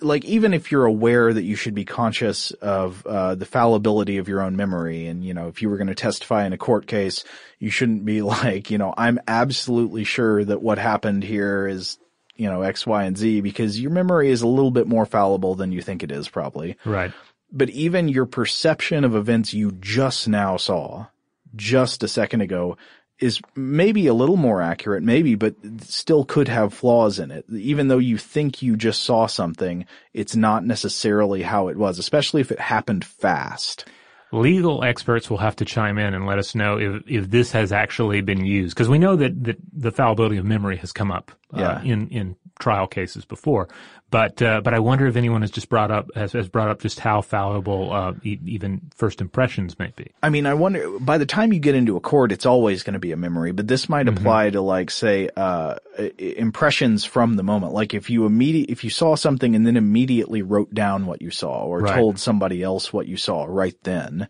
like, even if you're aware that you should be conscious of, uh, the fallibility of your own memory. And, you know, if you were going to testify in a court case, you shouldn't be [LAUGHS] like, you know, I'm absolutely sure that what happened here is, you know, X, Y, and Z because your memory is a little bit more fallible than you think it is probably Right. but even your perception of events you just now saw, just a second ago, is maybe a little more accurate, maybe, but still could have flaws in it. Even though you think you just saw something, it's not necessarily how it was, especially if it happened fast. legal experts will have to chime in and let us know if, if this has actually been used because we know that, that the fallibility of memory has come up uh, Yeah. in in trial cases before but uh, but I wonder if anyone has just brought up has, has brought up just how fallible uh, e- even first impressions may be I mean, I wonder, by the time you get into a court, it's always going to be a memory, but this might Mm-hmm. apply to like, say, uh, impressions from the moment. Like if you immediate, if you saw something and then immediately wrote down what you saw or Right. told somebody else what you saw right then,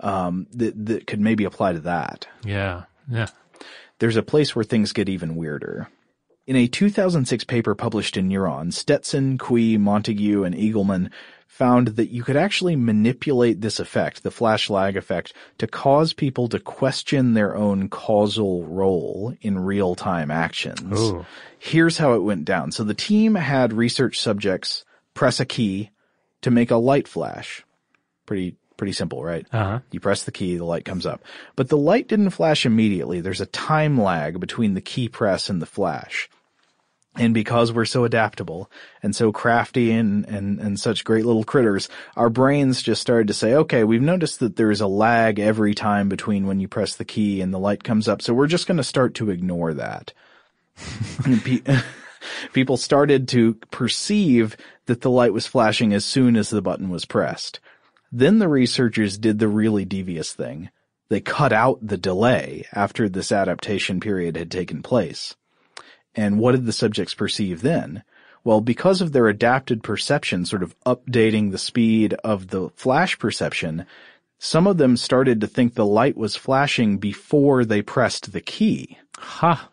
um, that, that could maybe apply to that. yeah yeah There's a place where things get even weirder. In a 2006 paper published in Neuron, Stetson, Cui, Montague, and Eagleman found that you could actually manipulate this effect, the flash lag effect, to cause people to question their own causal role in real-time actions. Ooh. Here's how it went down. So the team had research subjects press a key to make a light flash. Pretty, pretty simple, right? Uh-huh. You press the key, the light comes up. But the light didn't flash immediately. There's a time lag between the key press and the flash. And because we're so adaptable and so crafty and, and, and such great little critters, our brains just started to say, okay, we've noticed that there's a lag every time between when you press the key and the light comes up. So we're just going to start to ignore that. [LAUGHS] [LAUGHS] People started to perceive that the light was flashing as soon as the button was pressed. Then the researchers did the really devious thing. They cut out the delay after this adaptation period had taken place. And what did the subjects perceive then? Well, because of their adapted perception, sort of updating the speed of the flash perception, some of them started to think the light was flashing before they pressed the key. Ha.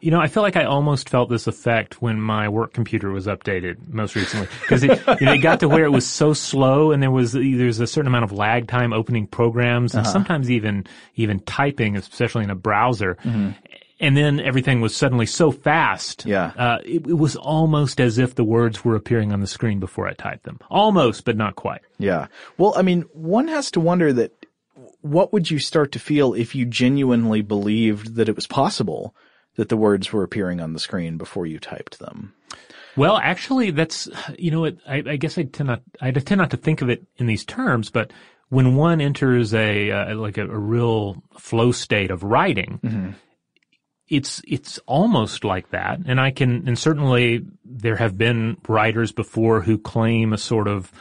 You know, I feel like I almost felt this effect when my work computer was updated most recently because it, [LAUGHS] you know, it got to where it was so slow and there was there's a certain amount of lag time opening programs and Uh-huh. sometimes even even typing, especially in a browser. Mhm. And then everything was suddenly so fast. Yeah. Uh, it, it was almost as if the words were appearing on the screen before I typed them. Almost, but not quite. Yeah. Well, I mean, one has to wonder that what would you start to feel if you genuinely believed that it was possible that the words were appearing on the screen before you typed them? Well, actually, that's you know, it, I, I guess I tend not I tend not to think of it in these terms, but when one enters a uh, like a, a real flow state of writing, it's it's almost like that, and I can and certainly there have been writers before who claim a sort of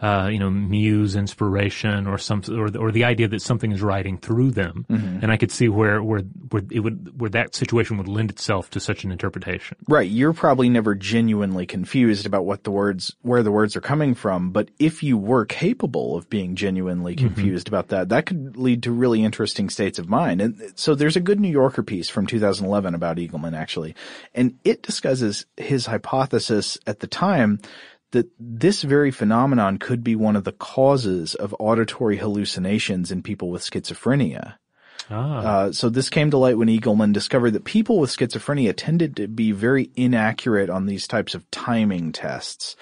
uh, you know muse inspiration or some or the, or the idea that something is writing through them, Mhm. and I could see where where where it would where that situation would lend itself to such an interpretation. Right. You're probably never genuinely confused about what the words, where the words are coming from. But if you were capable of being genuinely confused about that, that could lead to really interesting states of mind. And so there's a good New Yorker piece from 2011 about Eagleman actually, and it discusses his hypothesis at the time that this very phenomenon could be one of the causes of auditory hallucinations in people with schizophrenia. Ah. Uh, so this came to light when Eagleman discovered that people with schizophrenia tended to be very inaccurate on these types of timing tests.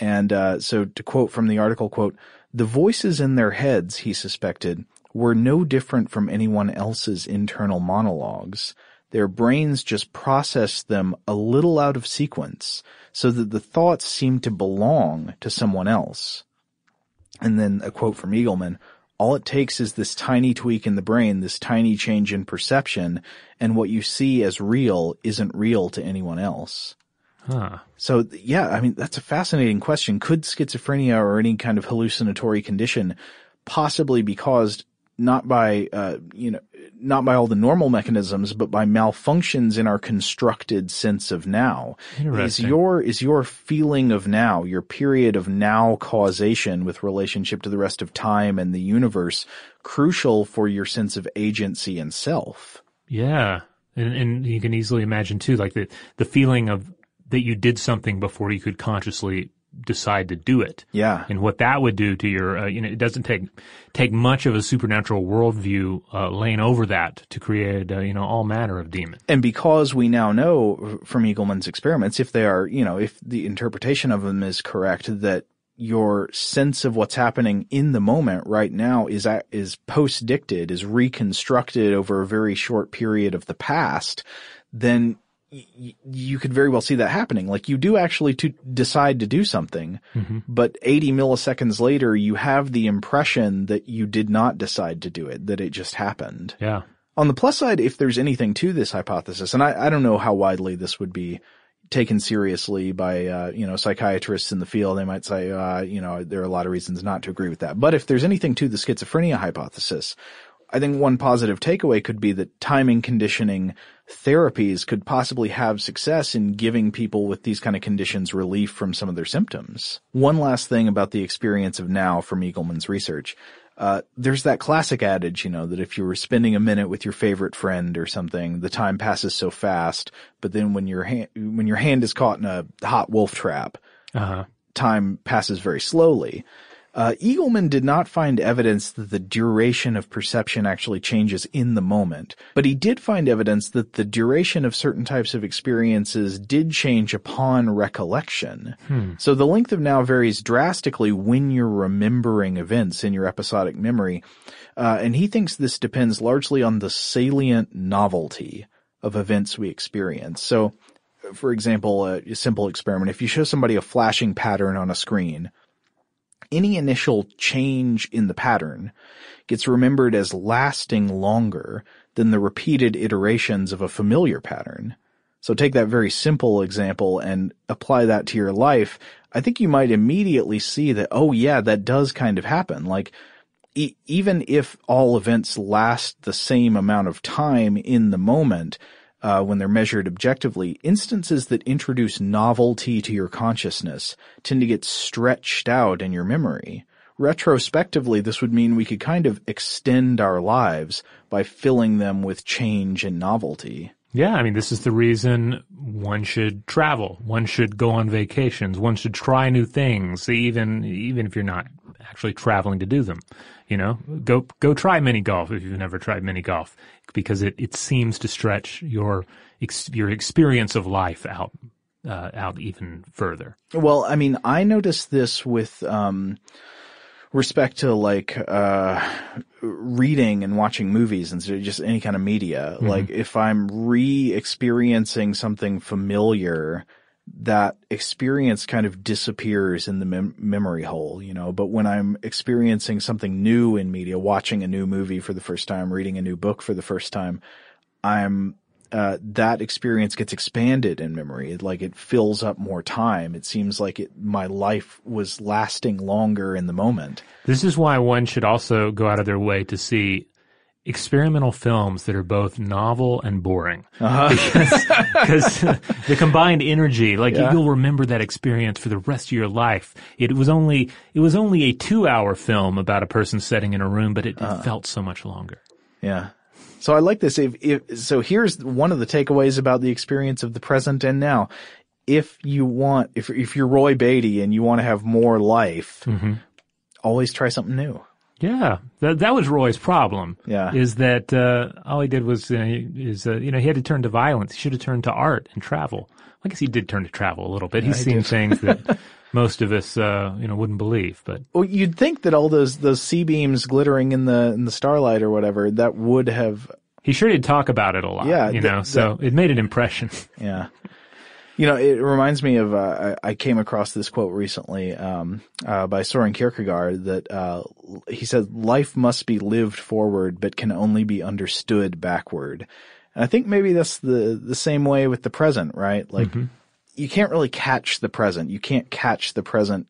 And uh, so to quote from the article, quote, The voices in their heads, he suspected, were no different from anyone else's internal monologues. Their brains just processed them a little out of sequence so that the thoughts seemed to belong to someone else. And then a quote from Eagleman, all it takes is this tiny tweak in the brain, this tiny change in perception, and what you see as real isn't real to anyone else. Huh. So yeah, I mean, that's a fascinating question. Could schizophrenia or any kind of hallucinatory condition possibly be caused not by, uh, you know, not by all the normal mechanisms, but by malfunctions in our constructed sense of now. Is your, is your feeling of now, your period of now causation with relationship to the rest of time and the universe crucial for your sense of agency and self? Yeah. And, and you can easily imagine too, like the, the feeling of that you did something before you could consciously decide to do it. Yeah. And what that would do to your, uh, you know, it doesn't take, take much of a supernatural worldview, uh, laying over that to create, uh, you know, all manner of demons. And because we now know from Eagleman's experiments, if they are, you know, if the interpretation of them is correct, that your sense of what's happening in the moment right now is is post dicted, is reconstructed over a very short period of the past, then y- you could very well see that happening. Like you do actually to decide to do something, Mhm. but 80 milliseconds later, you have the impression that you did not decide to do it, that it just happened. Yeah. On the plus side, if there's anything to this hypothesis, and I, I don't know how widely this would be taken seriously by, uh, you know, psychiatrists in the field, they might say, uh, you know, there are a lot of reasons not to agree with that. But if there's anything to the schizophrenia hypothesis, I think one positive takeaway could be that timing conditioning therapies could possibly have success in giving people with these kind of conditions relief from some of their symptoms. One last thing about the experience of now from Eagleman's research. Uh, there's that classic adage, you know, that if you were spending a minute with your favorite friend or something, the time passes so fast, but then when your hand, when your hand is caught in a hot wolf trap, Uh-huh. time passes very slowly. Uh, Eagleman did not find evidence that the duration of perception actually changes in the moment, but he did find evidence that the duration of certain types of experiences did change upon recollection. Hmm. So the length of now varies drastically when you're remembering events in your episodic memory, uh, and he thinks this depends largely on the salient novelty of events we experience. So, for example, a, a simple experiment, if you show somebody a flashing pattern on a screen, any initial change in the pattern gets remembered as lasting longer than the repeated iterations of a familiar pattern. So take that very simple example and apply that to your life. I think you might immediately see that, oh yeah, that does kind of happen. Like, e- even if all events last the same amount of time in the moment, uh, when they're measured objectively, instances that introduce novelty to your consciousness tend to get stretched out in your memory. Retrospectively, this would mean we could kind of extend our lives by filling them with change and novelty. Yeah, I mean, this is the reason one should travel. One should go on vacations. One should try new things, even even if you're not actually traveling to do them. You know, go go try mini golf if you've never tried mini golf, because it, it seems to stretch your ex, your experience of life out uh, out even further. Well, I mean, I noticed this with um, respect to like uh, reading and watching movies and so just any kind of media. Mhm. Like if I'm re-experiencing something familiar, that experience kind of disappears in the mem- memory hole, you know. But when I'm experiencing something new in media, watching a new movie for the first time, reading a new book for the first time, I'm uh, that experience gets expanded in memory. It, like it fills up more time. It seems like it, my life was lasting longer in the moment. This is why one should also go out of their way to see experimental films that are both novel and boring. Uh-huh. [LAUGHS] Because [LAUGHS] the combined energy, like Yeah. you'll remember that experience for the rest of your life. It was only, it was only a two hour film about a person sitting in a room, but it, it felt so much longer. Yeah. So I like this. If, if, so here's one of the takeaways about the experience of the present and now. If you want, if, if you're Roy Batty and you want to have more life, always try something new. Yeah, that that was Roy's problem. Yeah. is that uh, all he did was uh, is uh, you know he had to turn to violence. He should have turned to art and travel. I guess he did turn to travel a little bit. He's he seen did. things that [LAUGHS] most of us, uh, you know, wouldn't believe. But Well, you'd think that all those those C beams glittering in the in the starlight or whatever that would have. he sure did talk about it a lot. Yeah, you th- know, so it made an impression. Yeah. You know, it reminds me of, uh, I came across this quote recently, um, uh, by Soren Kierkegaard that, uh, he said, life must be lived forward, but can only be understood backward. And I think maybe that's the, the same way with the present, right? Like, you can't really catch the present. You can't catch the present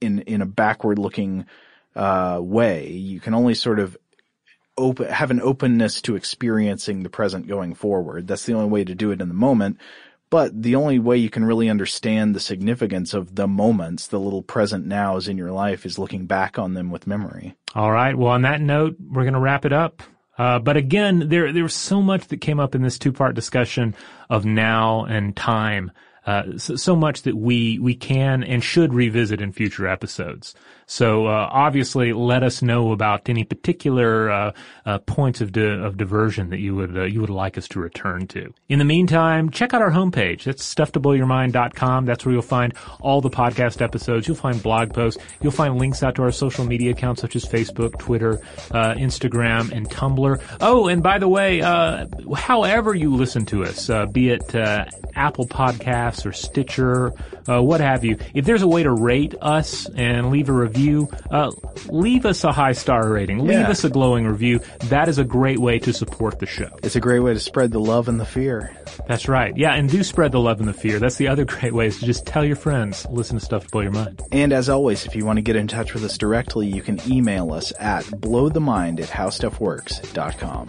in, in a backward looking, uh, way. You can only sort of open, have an openness to experiencing the present going forward. That's the only way to do it in the moment. But the only way you can really understand the significance of the moments, the little present nows in your life is looking back on them with memory. All right. Well, on that note, we're going to wrap it up. Uh, but again, there there was so much that came up in this two part discussion of now and time. Uh, so, so much that we we can and should revisit in future episodes. So uh, obviously, let us know about any particular uh, uh, points of di- of diversion that you would uh, you would like us to return to. In the meantime, check out our homepage. That's stufftoblowyourmind.com. That's where you'll find all the podcast episodes. You'll find blog posts. You'll find links out to our social media accounts such as Facebook, Twitter, uh, Instagram, and Tumblr. Oh, and by the way, however you listen to us, be it Apple Podcasts or Stitcher, uh, what have you, if there's a way to rate us and leave a review, uh, leave us a high star rating. Leave Yeah. us a glowing review. That is a great way to support the show. It's a great way to spread the love and the fear. That's right. Yeah, and do spread the love and the fear. That's the other [LAUGHS] great way is to just tell your friends, listen to stuff to blow your mind. And as always, if you want to get in touch with us directly, you can email us at blowthemind at howstuffworks.com.